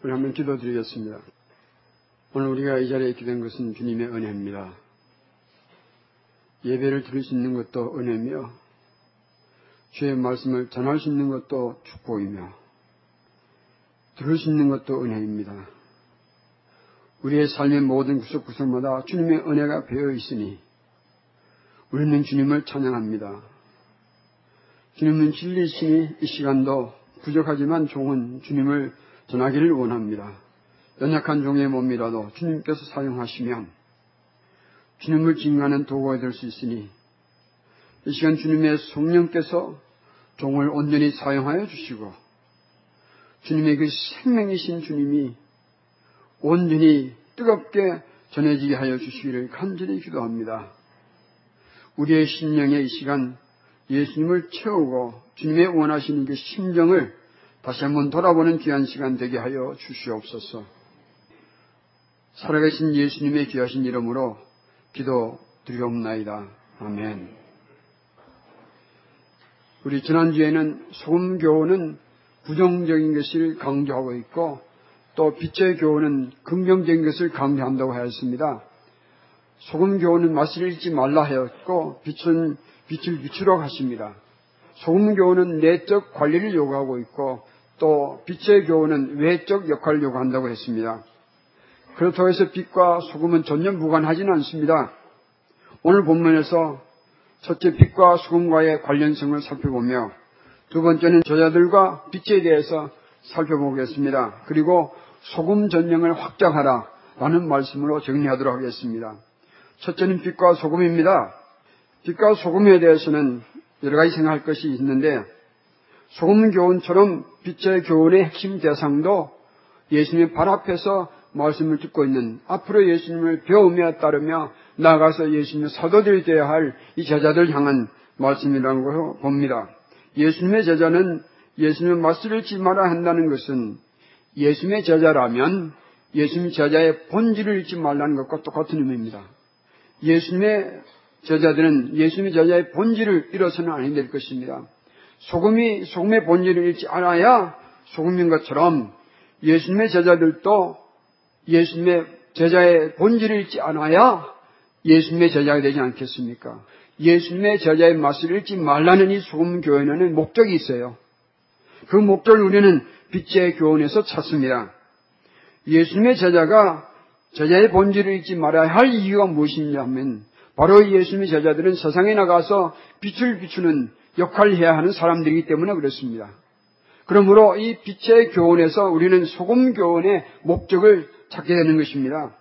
우리 한번 기도드리겠습니다. 오늘 우리가 이 자리에 있게 된 것은 주님의 은혜입니다. 예배를 드릴 수 있는 것도 은혜며 주의 말씀을 전할 수 있는 것도 축복이며 들을 수 있는 것도 은혜입니다. 우리의 삶의 모든 구석구석마다 주님의 은혜가 배어 있으니 우리는 주님을 찬양합니다. 주님은 진리시니 이 시간도 부족하지만 종은 주님을 전하기를 원합니다. 연약한 종의 몸이라도 주님께서 사용하시면 주님을 증가하는 도구가 될 수 있으니 이 시간 주님의 성령께서 종을 온전히 사용하여 주시고 주님의 그 생명이신 주님이 온전히 뜨겁게 전해지게 하여 주시기를 간절히 기도합니다. 우리의 심령에 이 시간 예수님을 채우고 주님의 원하시는 그 심정을 다시 한번 돌아보는 귀한 시간 되게 하여 주시옵소서. 살아계신 예수님의 귀하신 이름으로 기도 드리옵나이다. 아멘. 우리 지난주에는 소금 교훈은 부정적인 것을 강조하고 있고 또 빛의 교훈은 긍정적인 것을 강조한다고 하였습니다. 소금 교훈은 맛을 잃지 말라 하였고 빛은 빛을 비추러 하십니다. 소금 교훈은 내적 관리를 요구하고 있고 또 빛의 교훈은 외적 역할을 요구한다고 했습니다. 그렇다고 해서 빛과 소금은 전혀 무관하지는 않습니다. 오늘 본문에서 첫째 빛과 소금과의 관련성을 살펴보며 두 번째는 저자들과 빛에 대해서 살펴보겠습니다. 그리고 소금 전령을 확장하라 라는 말씀으로 정리하도록 하겠습니다. 첫째는 빛과 소금입니다. 빛과 소금에 대해서는 여러 가지 생각할 것이 있는데 소금 교훈처럼 빛의 교훈의 핵심 대상도 예수님의 발 앞에서 말씀을 듣고 있는 앞으로 예수님을 배우며 따르며 나아가서 예수님의 사도들이 되어야 할 이 제자들 향한 말씀이라고 봅니다. 예수님의 제자는 예수님의 말씀을 잃지 말아야 한다는 것은 예수님의 제자라면 예수님 제자의 본질을 잃지 말라는 것과 똑같은 의미입니다. 예수님의 제자들은 예수님의 제자의 본질을 잃어서는 아니 될 것입니다. 소금이 소금의 본질을 잃지 않아야 소금인 것처럼 예수님의 제자들도 예수님의 제자의 본질을 잃지 않아야 예수님의 제자가 되지 않겠습니까? 예수님의 제자의 맛을 잃지 말라는 이 소금 교회는 목적이 있어요. 그 목적을 우리는 빛의 교훈에서 찾습니다. 예수님의 제자가 제자의 본질을 잊지 말아야 할 이유가 무엇이냐 하면 바로 예수님의 제자들은 세상에 나가서 빛을 비추는 역할을 해야 하는 사람들이기 때문에 그렇습니다. 그러므로 이 빛의 교훈에서 우리는 소금 교훈의 목적을 찾게 되는 것입니다.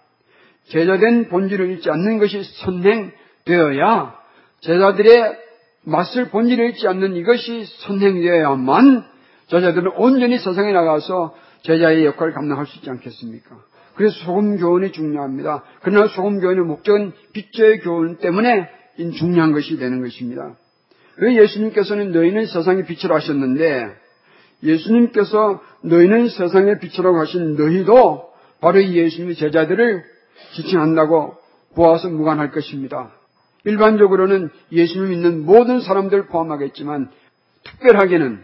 제자된 본질을 잃지 않는 것이 선행되어야 제자들의 맛을 본질을 잃지 않는 이것이 선행되어야만 제자들은 온전히 세상에 나가서 제자의 역할을 감당할 수 있지 않겠습니까? 그래서 소금 교훈이 중요합니다. 그러나 소금 교훈의 목적은 빛의 교훈 때문에 중요한 것이 되는 것입니다. 왜 예수님께서는 너희는 세상의 빛으로 하셨는데 예수님께서 너희는 세상의 빛이라고 하신 너희도 바로 이 예수님의 제자들을 지칭한다고 보아서 무관할 것입니다. 일반적으로는 예수님 믿는 모든 사람들 포함하겠지만 특별하게는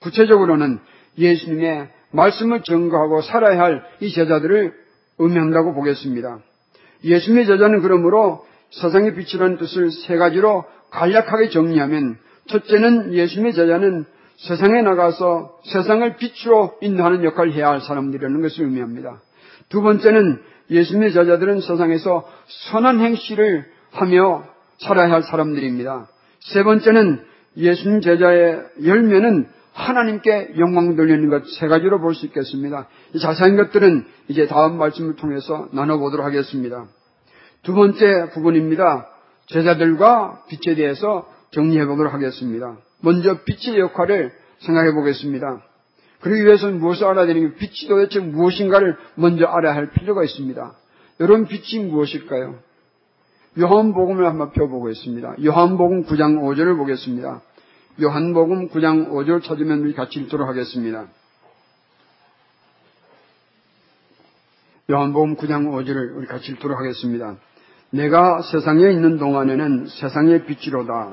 구체적으로는 예수님의 말씀을 증거하고 살아야 할 이 제자들을 의미한다고 보겠습니다. 예수님의 제자는 그러므로 세상의 빛이라는 뜻을 세 가지로 간략하게 정리하면 첫째는 예수님의 제자는 세상에 나가서 세상을 빛으로 인도하는 역할을 해야 할 사람들이라는 것을 의미합니다. 두 번째는 예수님의 제자들은 세상에서 선한 행실을 하며 살아야 할 사람들입니다. 세 번째는 예수님 제자의 열매는 하나님께 영광 돌리는 것 세 가지로 볼 수 있겠습니다. 자세한 것들은 이제 다음 말씀을 통해서 나눠보도록 하겠습니다. 두 번째 부분입니다. 제자들과 빛에 대해서 정리해 보도록 하겠습니다. 먼저 빛의 역할을 생각해 보겠습니다. 그러기 위해서는 무엇을 알아야 되는 게 빛이 도대체 무엇인가를 먼저 알아야 할 필요가 있습니다. 여러분 빛이 무엇일까요? 요한복음을 한번 펴보겠습니다. 요한복음 9장 5절을 보겠습니다. 요한복음 9장 5절 찾으면 우리 같이 읽도록 하겠습니다. 요한복음 9장 5절을 우리 같이 읽도록 하겠습니다. 내가 세상에 있는 동안에는 세상의 빛이로다.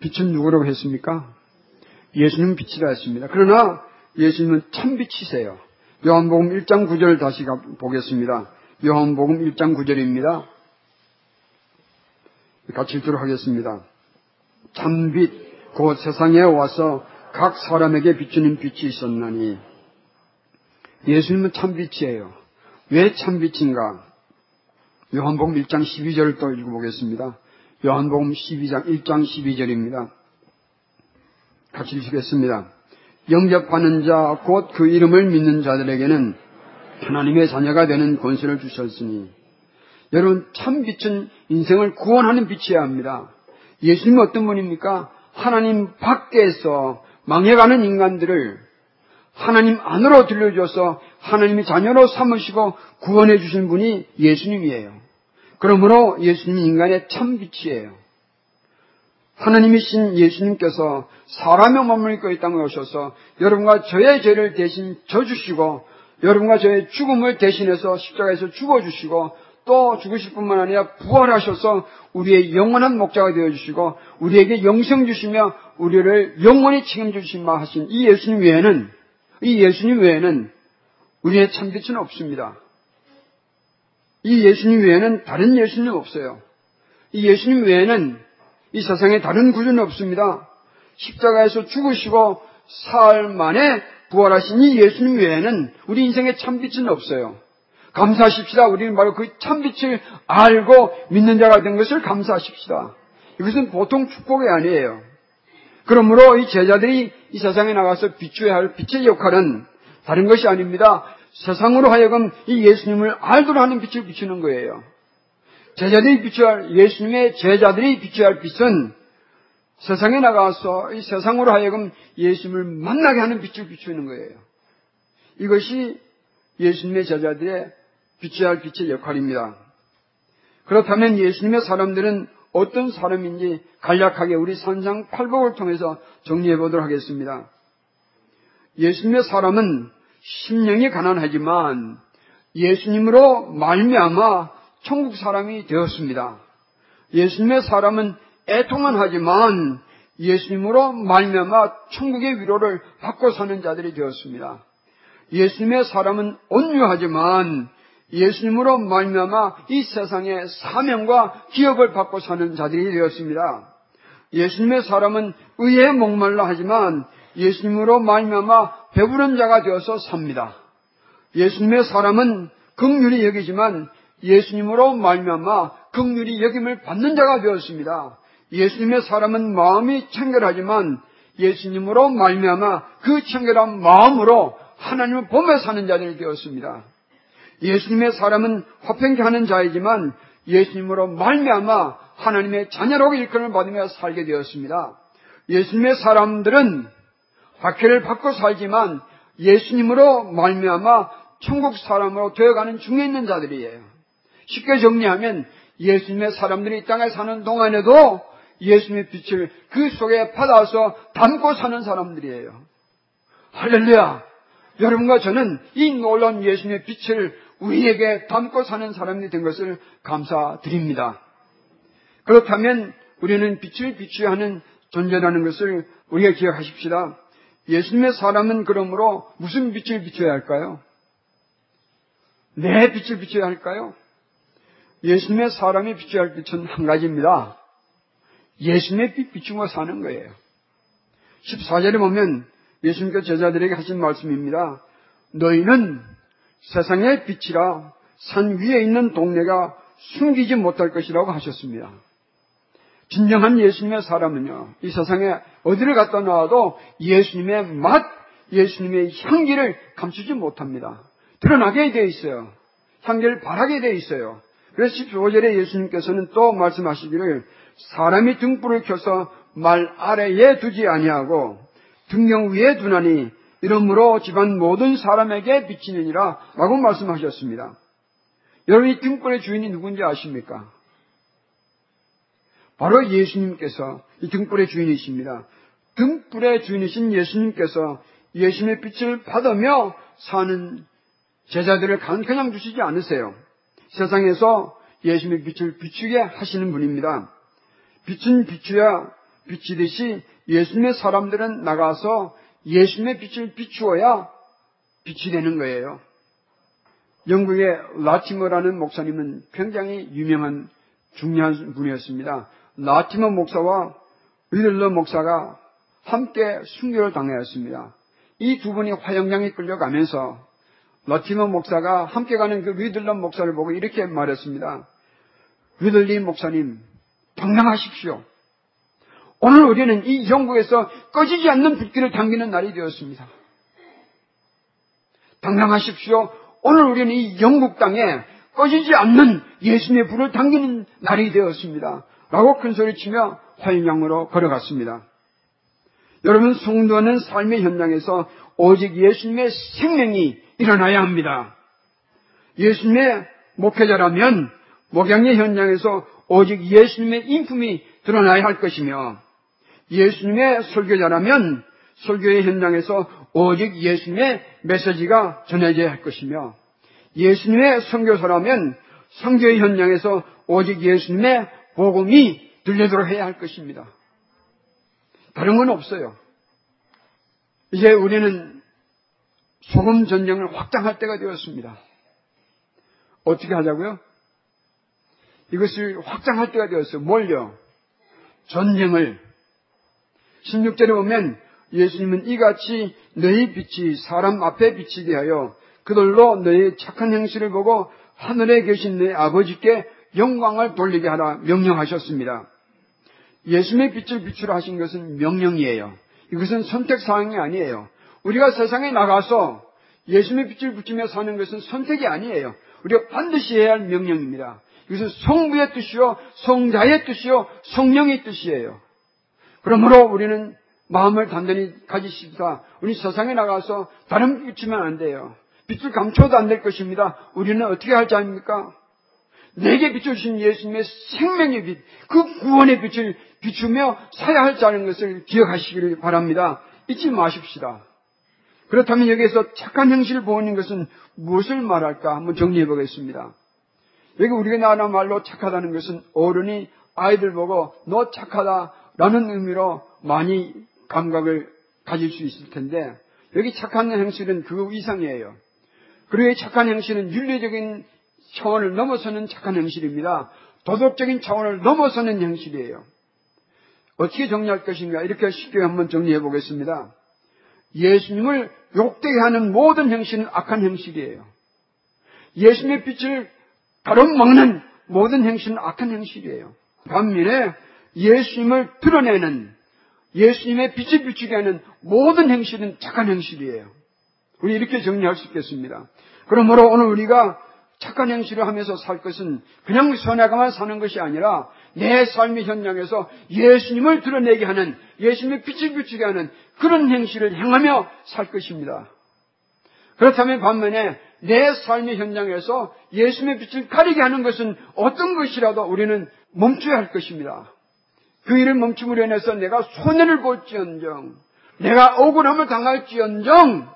빛은 누구라고 했습니까? 예수님 빛이라 했습니다. 그러나 예수님은 참 빛이세요. 요한복음 1장 9절 다시 보겠습니다. 요한복음 1장 9절입니다. 같이 읽도록 하겠습니다. 참빛 곧 세상에 와서 각 사람에게 비추는 빛이 있었나니 예수님은 참빛이에요. 왜 참빛인가? 요한복음 1장 12절을 또 읽어보겠습니다. 요한복음 12장 1장 12절입니다. 같이 읽겠습니다. 영접하는 자, 곧 그 이름을 믿는 자들에게는 하나님의 자녀가 되는 권세를 주셨으니 여러분 참 빛은 인생을 구원하는 빛이어야 합니다. 예수님은 어떤 분입니까? 하나님 밖에서 망해가는 인간들을 하나님 안으로 들려줘서 하나님의 자녀로 삼으시고 구원해 주신 분이 예수님이에요. 그러므로 예수님이 인간의 참 빛이에요. 하나님이신 예수님께서 사람의 몸을 입고 이 땅에 오셔서 여러분과 저의 죄를 대신 져주시고 여러분과 저의 죽음을 대신해서 십자가에서 죽어주시고 또 죽으실 뿐만 아니라 부활하셔서 우리의 영원한 목자가 되어주시고 우리에게 영생 주시며 우리를 영원히 책임주시마 하신 이 예수님 외에는 이 예수님 외에는 우리의 참빛은 없습니다. 이 예수님 외에는 다른 예수님 없어요. 이 예수님 외에는 이 세상에 다른 구주는 없습니다. 십자가에서 죽으시고 사흘 만에 부활하신 이 예수님 외에는 우리 인생에 참빛은 없어요. 감사하십시다. 우리는 바로 그 참빛을 알고 믿는 자가 된 것을 감사하십시다. 이것은 보통 축복이 아니에요. 그러므로 이 제자들이 이 세상에 나가서 비추어야 할 빛의 역할은 다른 것이 아닙니다. 세상으로 하여금 이 예수님을 알도록 하는 빛을 비추는 거예요. 제자들이 비춰야 할, 예수님의 제자들이 비춰야 할 빛은 세상에 나가서 이 세상으로 하여금 예수님을 만나게 하는 빛을 비추는 거예요. 이것이 예수님의 제자들의 비춰야 할 빛의 역할입니다. 그렇다면 예수님의 사람들은 어떤 사람인지 간략하게 우리 산상 팔복을 통해서 정리해 보도록 하겠습니다. 예수님의 사람은 심령이 가난하지만 예수님으로 말미암아 천국 사람이 되었습니다. 예수님의 사람은 애통은 하지만 예수님으로 말미암아 천국의 위로를 받고 사는 자들이 되었습니다. 예수님의 사람은 온유하지만 예수님으로 말미암아 이 세상의 사명과 기업을 받고 사는 자들이 되었습니다. 예수님의 사람은 의에 목말라 하지만 예수님으로 말미암아 배부른 자가 되어서 삽니다. 예수님의 사람은 극률이 여기지만 예수님으로 말미암아 극률이 여김을 받는 자가 되었습니다. 예수님의 사람은 마음이 청결하지만 예수님으로 말미암아 그 청결한 마음으로 하나님을 보며 사는 자들이 되었습니다. 예수님의 사람은 화평케 하는 자이지만 예수님으로 말미암아 하나님의 자녀로 일컬을 받으며 살게 되었습니다. 예수님의 사람들은 박해를 받고 살지만 예수님으로 말미암아 천국 사람으로 되어가는 중에 있는 자들이에요. 쉽게 정리하면 예수님의 사람들이 이 땅에 사는 동안에도 예수님의 빛을 그 속에 받아서 담고 사는 사람들이에요. 할렐루야! 여러분과 저는 이 놀라운 예수님의 빛을 우리에게 담고 사는 사람이 된 것을 감사드립니다. 그렇다면 우리는 빛을 비추어야 하는 존재라는 것을 우리가 기억하십시다. 예수님의 사람은 그러므로 무슨 빛을 비춰야 할까요? 내 빛을 비춰야 할까요? 예수님의 사람이 비춰야 할 빛은 한 가지입니다. 예수님의 빛 비추고 사는 거예요. 14절에 보면 예수님께서 제자들에게 하신 말씀입니다. 너희는 세상의 빛이라 산 위에 있는 동네가 숨기지 못할 것이라고 하셨습니다. 진정한 예수님의 사람은요, 이 세상에 어디를 갔다 나와도 예수님의 맛, 예수님의 향기를 감추지 못합니다. 드러나게 되어 있어요. 향기를 바라게 되어 있어요. 그래서 15절에 예수님께서는 또 말씀하시기를 사람이 등불을 켜서 말 아래에 두지 아니하고 등경 위에 두나니 이러므로 집안 모든 사람에게 비치느니라 라고 말씀하셨습니다. 여러분 이 등불의 주인이 누군지 아십니까? 바로 예수님께서 이 등불의 주인이십니다. 등불의 주인이신 예수님께서 예수님의 빛을 받으며 사는 제자들을 그냥 주시지 않으세요. 세상에서 예수님의 빛을 비추게 하시는 분입니다. 빛은 비춰야 빛이듯이 예수님의 사람들은 나가서 예수님의 빛을 비추어야 빛이 되는 거예요. 영국의 라티머라는 목사님은 굉장히 유명한 중요한 분이었습니다. 라티머 목사와 리들리 목사가 함께 순교를 당하였습니다. 이 두 분이 화형장에 끌려가면서 라티머 목사가 함께 가는 그 리들리 목사를 보고 이렇게 말했습니다. 위들리 목사님, 당당하십시오. 오늘 우리는 이 영국에서 꺼지지 않는 불길을 당기는 날이 되었습니다. 당당하십시오. 오늘 우리는 이 영국 땅에 꺼지지 않는 예수님의 불을 당기는 날이 되었습니다. 라고 큰 소리치며 화인양으로 걸어갔습니다. 여러분 성도는 삶의 현장에서 오직 예수님의 생명이 일어나야 합니다. 예수님의 목회자라면 목양의 현장에서 오직 예수님의 인품이 드러나야 할 것이며 예수님의 설교자라면 설교의 현장에서 오직 예수님의 메시지가 전해져야 할 것이며 예수님의 선교사라면 선교의 현장에서 오직 예수님의 복음이 들리도록 해야 할 것입니다. 다른 건 없어요. 이제 우리는 소금 전쟁을 확장할 때가 되었습니다. 어떻게 하자고요? 이것을 확장할 때가 되었어요. 뭘요? 전쟁을. 16절에 보면 예수님은 이같이 너희 빛이 사람 앞에 비치게 하여 그들로 너희 착한 행실을 보고 하늘에 계신 너희 아버지께 영광을 돌리게 하라 명령하셨습니다. 예수님의 빛을 비추라 하신 것은 명령이에요. 이것은 선택사항이 아니에요. 우리가 세상에 나가서 예수님의 빛을 붙이며 사는 것은 선택이 아니에요. 우리가 반드시 해야 할 명령입니다. 이것은 성부의 뜻이요, 성자의 뜻이요, 성령의 뜻이에요. 그러므로 우리는 마음을 단단히 가지십시다. 우리 세상에 나가서 다른 빛이면 안 돼요. 빛을 감춰도 안 될 것입니다. 우리는 어떻게 할지 아닙니까? 내게 비춰주신 예수님의 생명의 빛, 그 구원의 빛을 비추며 사야 할 자는 것을 기억하시기를 바랍니다. 잊지 마십시다. 그렇다면 여기에서 착한 형식을 보는 것은 무엇을 말할까 한번 정리해 보겠습니다. 여기 우리가 나라는 말로 착하다는 것은 어른이 아이들 보고 너 착하다라는 의미로 많이 감각을 가질 수 있을 텐데 여기 착한 행실은 그 이상이에요. 그리고 이 착한 행실은 윤리적인 차원을 넘어서는 착한 행실입니다. 도덕적인 차원을 넘어서는 행실이에요. 어떻게 정리할 것인가 이렇게 쉽게 한번 정리해 보겠습니다. 예수님을 욕되게 하는 모든 행실은 악한 행실이에요. 예수님의 빛을 가로막는 모든 행실은 악한 행실이에요. 반면에 예수님을 드러내는 예수님의 빛을 비추게 하는 모든 행실은 착한 행실이에요. 우리 이렇게 정리할 수 있겠습니다. 그러므로 오늘 우리가 착한 행실을 하면서 살 것은 그냥 선하게만 사는 것이 아니라 내 삶의 현장에서 예수님을 드러내게 하는 예수님의 빛을 비추게 하는 그런 행실을 행하며 살 것입니다. 그렇다면 반면에 내 삶의 현장에서 예수님의 빛을 가리게 하는 것은 어떤 것이라도 우리는 멈춰야 할 것입니다. 그 일을 멈춤으로 인해서 내가 손해를 볼지언정, 내가 억울함을 당할지언정,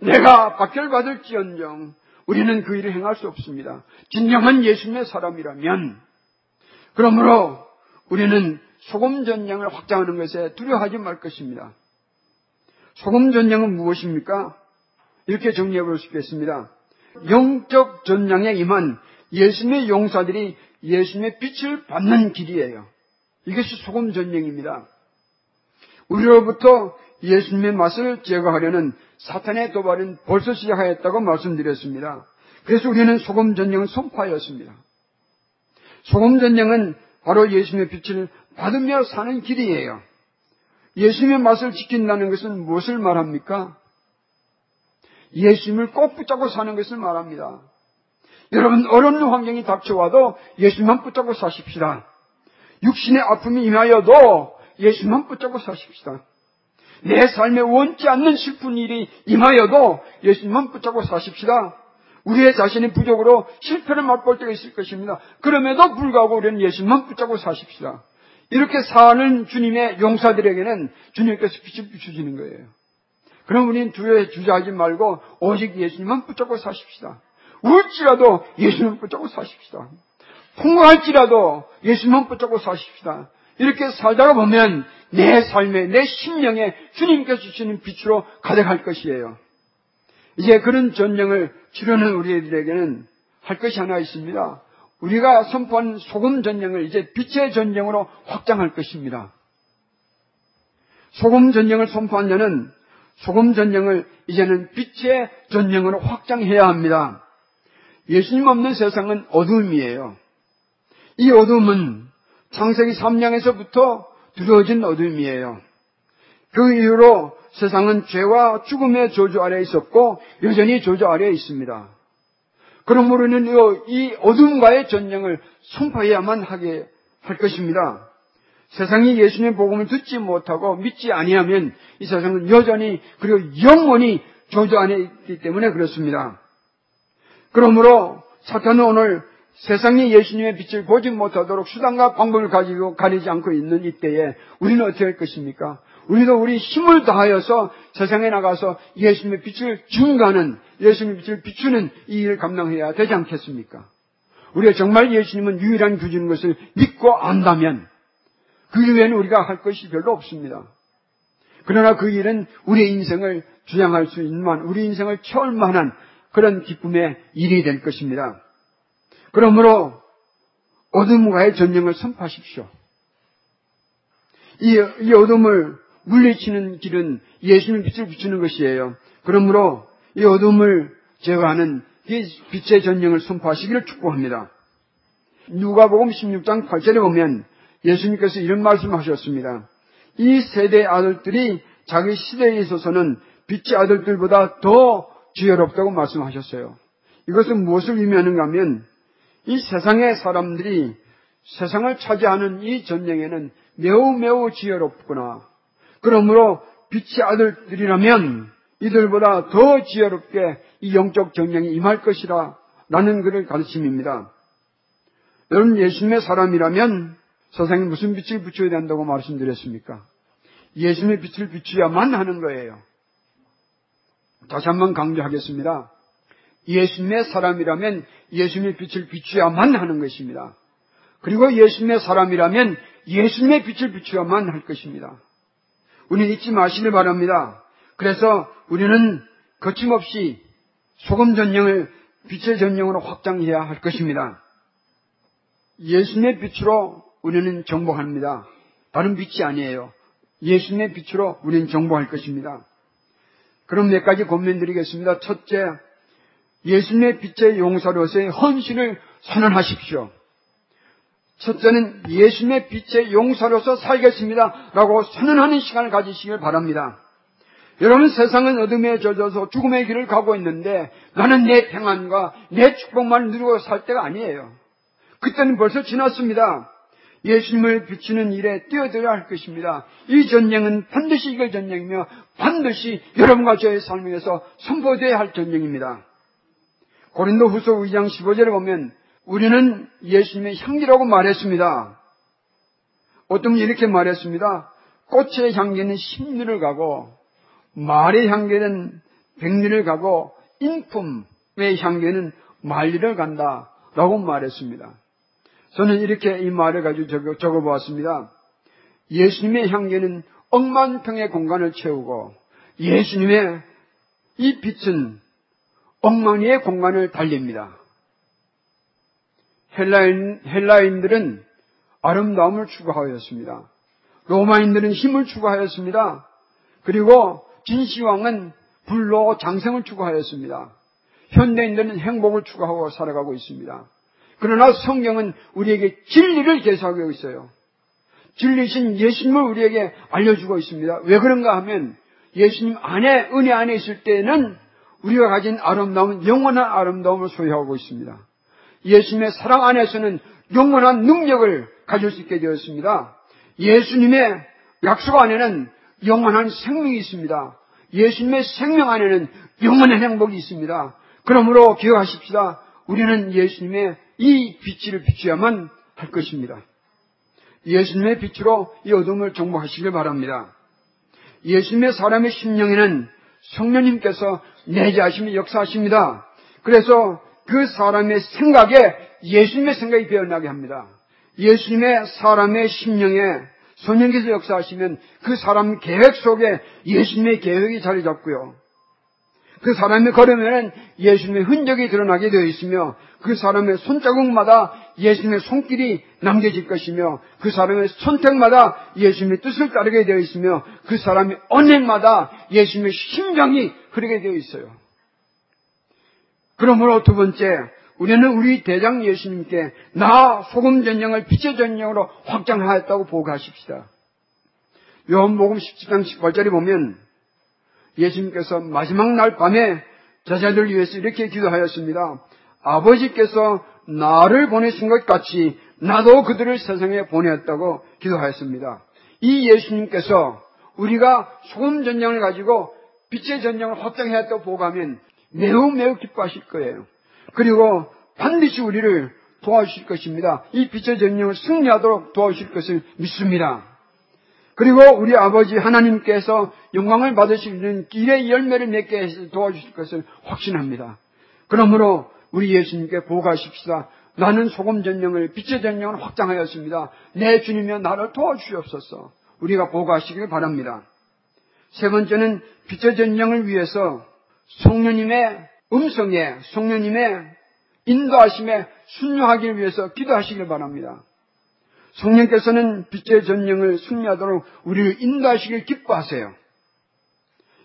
내가 박결받을지언정, 우리는 그 일을 행할 수 없습니다. 진정한 예수님의 사람이라면, 그러므로 우리는 소금 전쟁을 확장하는 것에 두려워하지 말 것입니다. 소금 전쟁은 무엇입니까? 이렇게 정리해 볼 수 있겠습니다. 영적 전쟁에 임한 예수님의 용사들이 예수님의 빛을 받는 길이에요. 이것이 소금 전쟁입니다. 우리로부터 예수님의 맛을 제거하려는 사탄의 도발은 벌써 시작하였다고 말씀드렸습니다. 그래서 우리는 소금 전쟁을 선포하였습니다. 소금 전쟁은 바로 예수님의 빛을 받으며 사는 길이에요. 예수님의 맛을 지킨다는 것은 무엇을 말합니까? 예수님을 꼭 붙잡고 사는 것을 말합니다. 여러분 어려운 환경이 닥쳐와도 예수님만 붙잡고 사십시다. 육신의 아픔이 임하여도 예수님만 붙잡고 사십시다. 내 삶에 원치 않는 슬픈 일이 임하여도 예수님만 붙잡고 사십시다. 우리의 자신의 부족으로 실패를 맛볼 때가 있을 것입니다. 그럼에도 불구하고 우리는 예수님만 붙잡고 사십시다. 이렇게 사는 주님의 용사들에게는 주님께서 빛을 비춰주는 거예요. 그럼 우리는 두려에 주저하지 말고 오직 예수님만 붙잡고 사십시다. 울지라도 예수님만 붙잡고 사십시다. 통과할지라도 예수님만 붙잡고 사십시다. 이렇게 살다가 보면 내 삶에, 내 심령에 주님께서 주시는 빛으로 가득할 것이에요. 이제 그런 전쟁을 치르는 우리들에게는 할 것이 하나 있습니다. 우리가 선포한 소금 전쟁을 이제 빛의 전쟁으로 확장할 것입니다. 소금 전쟁을 선포한 자는 소금 전쟁을 이제는 빛의 전쟁으로 확장해야 합니다. 예수님 없는 세상은 어둠이에요. 이 어둠은 창세기 3장에서부터 두려워진 어둠이에요. 그 이후로 세상은 죄와 죽음의 조주 아래에 있었고 여전히 조주 아래에 있습니다. 그러므로 우리는 이 어둠과의 전쟁을 선포해야만 하게 할 것입니다. 세상이 예수님의 복음을 듣지 못하고 믿지 아니하면 이 세상은 여전히 그리고 영원히 조주 안에 있기 때문에 그렇습니다. 그러므로 사탄은 오늘 세상이 예수님의 빛을 보지 못하도록 수단과 방법을 가지고 가리지 않고 있는 이때에 우리는 어떻게 할 것입니까? 우리도 우리 힘을 다하여서 세상에 나가서 예수님의 빛을 증가하는 예수님의 빛을 비추는 이 일을 감당해야 되지 않겠습니까? 우리가 정말 예수님은 유일한 구주인 것을 믿고 안다면 그 이외에는 우리가 할 것이 별로 없습니다. 그러나 그 일은 우리의 인생을 주장할 수 있는 만, 우리 인생을 채울 만한 그런 기쁨의 일이 될 것입니다. 그러므로 어둠과의 전쟁을 선포하십시오. 이, 이 어둠을 물리치는 길은 예수님 빛을 비추는 것이에요. 그러므로 이 어둠을 제거하는 이 빛의 전쟁을 선포하시기를 축복합니다. 누가복음 16장 8절에 보면 예수님께서 이런 말씀하셨습니다. 이 세대의 아들들이 자기 시대에 있어서는 빛의 아들들보다 더 지혜롭다고 말씀하셨어요. 이것은 무엇을 의미하는가 하면 이 세상의 사람들이 세상을 차지하는 이 전쟁에는 매우 매우 지혜롭구나. 그러므로 빛의 아들들이라면 이들보다 더 지혜롭게 이 영적 전쟁이 임할 것이라 라는 그를 가르침입니다. 여러분 예수님의 사람이라면 세상에 무슨 빛을 비춰야 된다고 말씀드렸습니까? 예수님의 빛을 비추야만 하는 거예요. 다시 한번 강조하겠습니다. 예수님의 사람이라면 예수님의 빛을 비추야만 하는 것입니다. 그리고 예수님의 사람이라면 예수님의 빛을 비추야만 할 것입니다. 우리는 잊지 마시길 바랍니다. 그래서 우리는 거침없이 소금 전쟁을 빛의 전쟁으로 확장해야 할 것입니다. 예수님의 빛으로 우리는 정복합니다. 다른 빛이 아니에요. 예수님의 빛으로 우리는 정복할 것입니다. 그럼 몇 가지 권면드리겠습니다. 첫째, 예수님의 빛의 용사로서의 헌신을 선언하십시오. 첫째는 예수님의 빛의 용사로서 살겠습니다. 라고 선언하는 시간을 가지시길 바랍니다. 여러분 세상은 어둠에 젖어서 죽음의 길을 가고 있는데 나는 내 평안과 내 축복만 누리고 살 때가 아니에요. 그때는 벌써 지났습니다. 예수님을 비추는 일에 뛰어들어야 할 것입니다. 이 전쟁은 반드시 이걸 전쟁이며 반드시 여러분과 저의 삶에서 선포되어야 할 전쟁입니다. 고린도 후서 2장 15절에 보면 우리는 예수님의 향기라고 말했습니다. 어떤 이렇게 말했습니다. 꽃의 향기는 십리를 가고 말의 향기는 백리를 가고 인품의 향기는 만리를 간다. 라고 말했습니다. 저는 이렇게 이 말을 가지고 적어, 적어보았습니다. 예수님의 향기는 억만 평의 공간을 채우고 예수님의 이 빛은 억만리의 공간을 달립니다. 헬라인, 헬라인들은 아름다움을 추구하였습니다. 로마인들은 힘을 추구하였습니다. 그리고 진시황은 불로 장생을 추구하였습니다. 현대인들은 행복을 추구하고 살아가고 있습니다. 그러나 성경은 우리에게 진리를 계속하고 있어요. 진리신 예수님을 우리에게 알려주고 있습니다. 왜 그런가 하면 예수님 안에, 은혜 안에 있을 때는 우리가 가진 아름다움은 영원한 아름다움을 소유하고 있습니다. 예수님의 사랑 안에서는 영원한 능력을 가질 수 있게 되었습니다. 예수님의 약속 안에는 영원한 생명이 있습니다. 예수님의 생명 안에는 영원한 행복이 있습니다. 그러므로 기억하십시다. 우리는 예수님의 이 빛을 비추야만 할 것입니다. 예수님의 빛으로 이 어둠을 정복하시길 바랍니다. 예수님의 사람의 심령에는 성령님께서 내재하시며 역사하십니다. 그래서 그 사람의 생각에 예수님의 생각이 배어나게 합니다. 예수님의 사람의 심령에 성령께서 역사하시면 그 사람 계획 속에 예수님의 계획이 자리 잡고요. 그 사람이 걸으면 예수님의 흔적이 드러나게 되어 있으며 그 사람의 손자국마다 예수님의 손길이 남겨질 것이며 그 사람의 선택마다 예수님의 뜻을 따르게 되어 있으며 그 사람의 언행마다 예수님의 심장이 흐르게 되어 있어요. 그러므로 두 번째, 우리는 우리 대장 예수님께 나 소금 전쟁을 빛의 전쟁으로 확장하였다고 보고하십시다. 요한복음 17장 18절에 보면 예수님께서 마지막 날 밤에 제자들 위해서 이렇게 기도하였습니다. 아버지께서 나를 보내신 것 같이 나도 그들을 세상에 보내었다고 기도하였습니다. 이 예수님께서 우리가 소금 전쟁을 가지고 빛의 전쟁을 확장해왔다고 보고하면 매우 매우 기뻐하실 거예요. 그리고 반드시 우리를 도와주실 것입니다. 이 빛의 전쟁을 승리하도록 도와주실 것을 믿습니다. 그리고 우리 아버지 하나님께서 영광을 받으시는 길의 열매를 맺게 해서 도와주실 것을 확신합니다. 그러므로 우리 예수님께 보고하십시다. 나는 소금 전령을 빛의 전령을 확장하였습니다. 내 주님이여 나를 도와주시옵소서. 우리가 보고하시길 바랍니다. 세 번째는 빛의 전령을 위해서 성령님의 음성에 성령님의 인도하심에 순종하기 위해서 기도하시길 바랍니다. 성령께서는 빛의 전령을 승리하도록 우리를 인도하시길 기뻐하세요.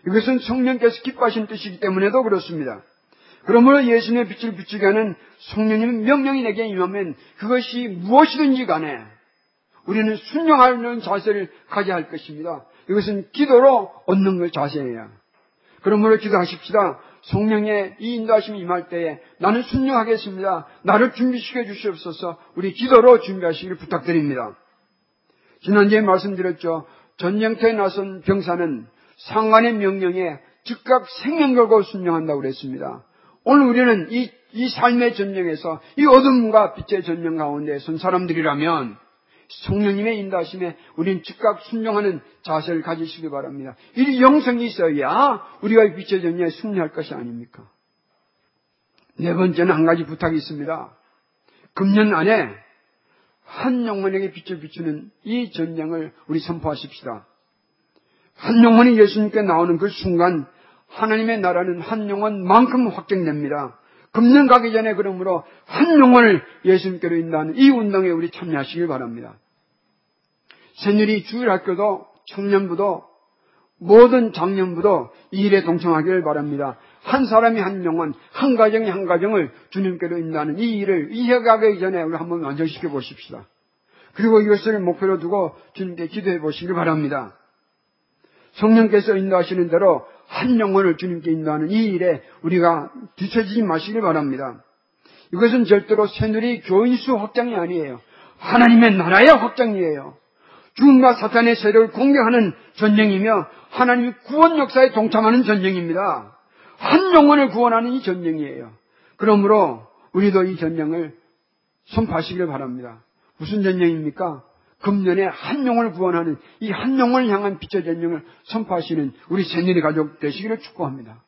이것은 성령께서 기뻐하신 뜻이기 때문에도 그렇습니다. 그러므로 예수님의 빛을 비추게 하는 성령님 명령이 내게 임하면 그것이 무엇이든지 간에 우리는 순종하는 자세를 가져야 할 것입니다. 이것은 기도로 얻는 걸 자세예요. 그러므로 기도하십시다. 성령의 이 인도하심이 임할 때에 나는 순종하겠습니다. 나를 준비시켜 주시옵소서 우리 기도로 준비하시길 부탁드립니다. 지난주에 말씀드렸죠. 전쟁터에 나선 병사는 상관의 명령에 즉각 생명 걸고 순종한다고 그랬습니다. 오늘 우리는 이, 이 삶의 전쟁에서 이 어둠과 빛의 전쟁 가운데 선 사람들이라면 성령님의 인도하심에 우리는 즉각 순종하는 자세를 가지시기 바랍니다. 이 영성이 있어야 우리가 빛의 전쟁에 승리할 것이 아닙니까? 네 번째는 한 가지 부탁이 있습니다. 금년 안에 한 영혼에게 빛을 비추는 이 전쟁을 우리 선포하십시다. 한 영혼이 예수님께 나오는 그 순간 하나님의 나라는 한 영혼만큼 확정됩니다. 금년 가기 전에 그러므로 한 영혼을 예수님께로 인도하는 이 운동에 우리 참여하시길 바랍니다. 새누리 주일학교도 청년부도 모든 장년부도 이 일에 동참하기를 바랍니다. 한 사람이 한 영혼, 한 가정이 한 가정을 주님께로 인도하는 이 일을 이해가기 전에 우리 한번 완전시켜 보십시다. 그리고 이것을 목표로 두고 주님께 기도해 보시길 바랍니다. 성령께서 인도하시는 대로 한 영혼을 주님께 인도하는 이 일에 우리가 뒤처지지 마시길 바랍니다. 이것은 절대로 새누리 교인수 확장이 아니에요. 하나님의 나라의 확장이에요. 죽음과 사탄의 세력을 공격하는 전쟁이며 하나님의 구원 역사에 동참하는 전쟁입니다. 한 영혼을 구원하는 이 전쟁이에요. 그러므로 우리도 이 전쟁을 선포하시길 바랍니다. 무슨 전쟁입니까? 금년에 한 영혼을 구원하는 이 한 영혼을 향한 빛의 전쟁을 선포하시는 우리 새년의 가족 되시기를 축복합니다.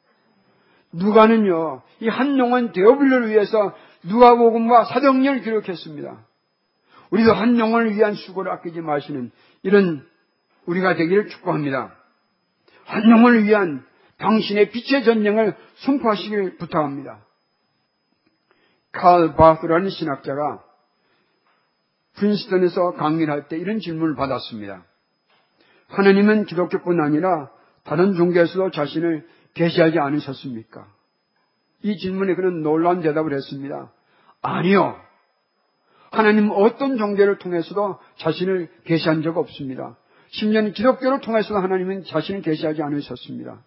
누가는요, 이 한 영혼 대어블를 위해서 누가복음과 사도행전을 기록했습니다. 우리도 한 영혼을 위한 수고를 아끼지 마시는 이런 우리가 되기를 축복합니다. 한 영혼을 위한 당신의 빛의 전쟁을 선포하시길 부탁합니다. 칼 바흐라는 신학자가 프린스턴에서 강의를 할 때 이런 질문을 받았습니다. 하나님은 기독교뿐 아니라 다른 종교에서도 자신을 계시하지 않으셨습니까? 이 질문에 그는 놀라운 대답을 했습니다. 아니요. 하나님 어떤 종교를 통해서도 자신을 계시한 적 없습니다. 심지어는 기독교를 통해서도 하나님은 자신을 계시하지 않으셨습니다.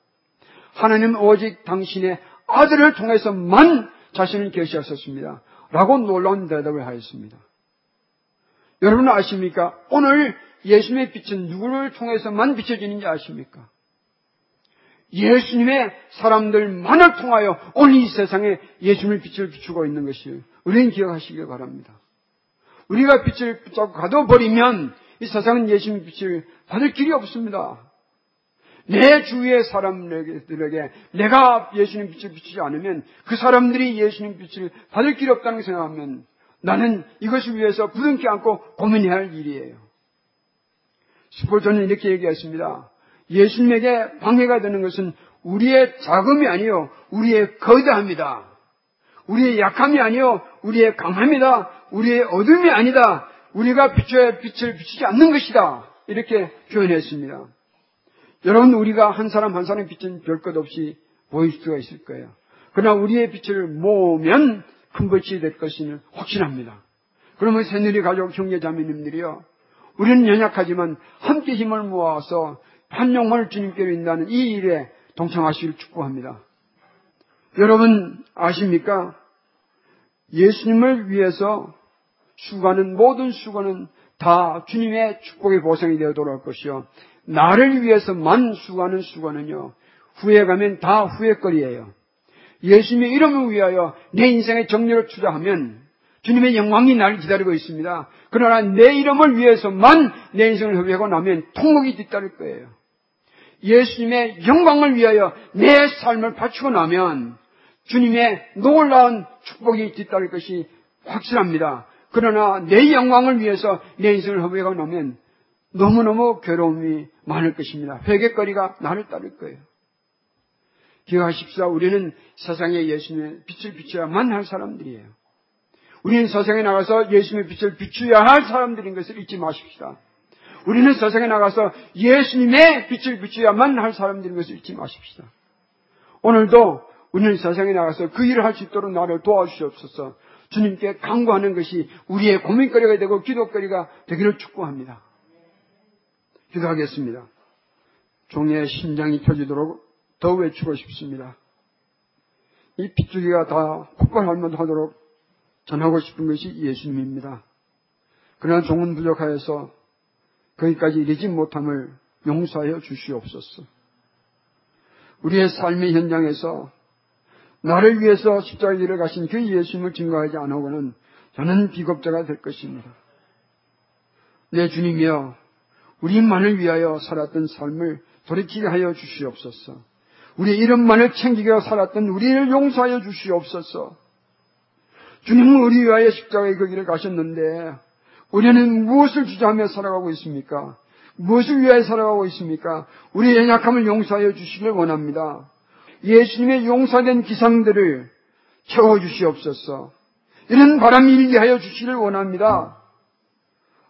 하나님은 오직 당신의 아들을 통해서만 자신을 계시하셨습니다. 라고 놀라운 대답을 하였습니다. 여러분 아십니까? 오늘 예수님의 빛은 누구를 통해서만 비춰지는지 아십니까? 예수님의 사람들만을 통하여 오늘 이 세상에 예수님의 빛을 비추고 있는 것이 우리는 기억하시길 바랍니다. 우리가 빛을 붙잡고 가둬버리면 이 세상은 예수님의 빛을 받을 길이 없습니다. 내 주위의 사람들에게 내가 예수님 빛을 비추지 않으면 그 사람들이 예수님 빛을 받을 길이 없다는 생각하면 나는 이것을 위해서 부둥켜 안고 고민해야 할 일이에요. 스폴전은 이렇게 얘기했습니다. 예수님에게 방해가 되는 것은 우리의 자금이 아니요 우리의 거대합니다. 우리의 약함이 아니요 우리의 강함이다. 우리의 어둠이 아니다. 우리가 빛의 빛을 비추지 않는 것이다. 이렇게 표현했습니다. 여러분 우리가 한 사람 한 사람의 빛은 별것 없이 보일 수가 있을 거예요. 그러나 우리의 빛을 모으면 큰 것이 될 것임을 확신합니다. 그러면 새누리 가족 형제 자매님들이요. 우리는 연약하지만 함께 힘을 모아서 한 영혼을 주님께로 인다는 이 일에 동참하시길 축복합니다. 여러분 아십니까? 예수님을 위해서 수고하는 모든 수고는 다 주님의 축복의 보상이 되어 돌아올 것이요. 나를 위해서만 수고하는 수고는요. 후회 가면 다 후회거리예요. 예수님의 이름을 위하여 내 인생의 정리를 투자하면 주님의 영광이 나를 기다리고 있습니다. 그러나 내 이름을 위해서만 내 인생을 허비하고 나면 통곡이 뒤따를 거예요. 예수님의 영광을 위하여 내 삶을 바치고 나면 주님의 놀라운 축복이 뒤따를 것이 확실합니다. 그러나 내 영광을 위해서 내 인생을 허비하고 나면 너무너무 괴로움이 많을 것입니다. 회개거리가 나를 따를 거예요. 기억하십시오. 우리는 세상에 예수님의 빛을 비춰야만 할 사람들이에요. 우리는 세상에 나가서 예수님의 빛을 비추어야 할 사람들인 것을 잊지 마십시다. 우리는 세상에 나가서 예수님의 빛을 비추어야만 할 사람들인 것을 잊지 마십시다. 오늘도 우리는 세상에 나가서 그 일을 할 수 있도록 나를 도와주시옵소서 주님께 강구하는 것이 우리의 고민거리가 되고 기도거리가 되기를 축복합니다. 기도하겠습니다. 종의 심장이 펴지도록 더 외치고 싶습니다. 이 핏줄기가 다 폭발할 하도록 전하고 싶은 것이 예수님입니다. 그러나 종은 부족하여서 거기까지 이르지 못함을 용서하여 주시옵소서. 우리의 삶의 현장에서 나를 위해서 십자가 길을 가신 그 예수님을 증거하지 않으고는 저는 비겁자가 될 것입니다. 내 주님이여 우리만을 위하여 살았던 삶을 돌이키게 하여 주시옵소서. 우리 이름만을 챙기게 살았던 우리를 용서하여 주시옵소서. 주님은 우리 위하여 십자가의 그 길을 가셨는데 우리는 무엇을 주저하며 살아가고 있습니까? 무엇을 위하여 살아가고 있습니까? 우리의 연약함을 용서하여 주시길 원합니다. 예수님의 용서된 기상들을 채워주시옵소서. 이런 바람이 일리하여 주시길 원합니다.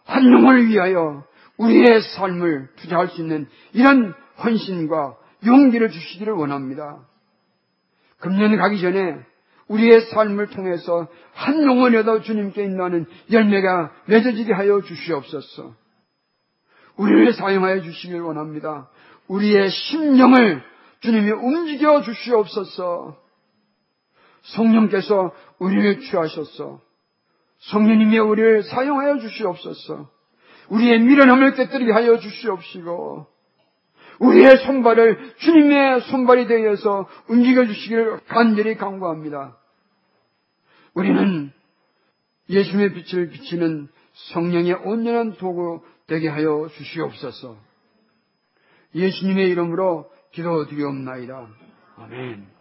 한 영혼을 위하여 우리의 삶을 투자할 수 있는 이런 헌신과 용기를 주시기를 원합니다. 금년 가기 전에 우리의 삶을 통해서 한 영혼에도 주님께 인도하는 열매가 맺어지게 하여 주시옵소서. 우리를 사용하여 주시길 원합니다. 우리의 심령을 주님이 움직여 주시옵소서. 성령께서 우리를 취하셨어. 성령님이 우리를 사용하여 주시옵소서. 우리의 미련함을 깨뜨리게 하여 주시옵시고 우리의 손발을 주님의 손발이 되어서 움직여 주시기를 간절히 강구합니다. 우리는 예수님의 빛을 비치는 성령의 온전한 도구 되게 하여 주시옵소서. 예수님의 이름으로 기도드리옵나이다. 아멘.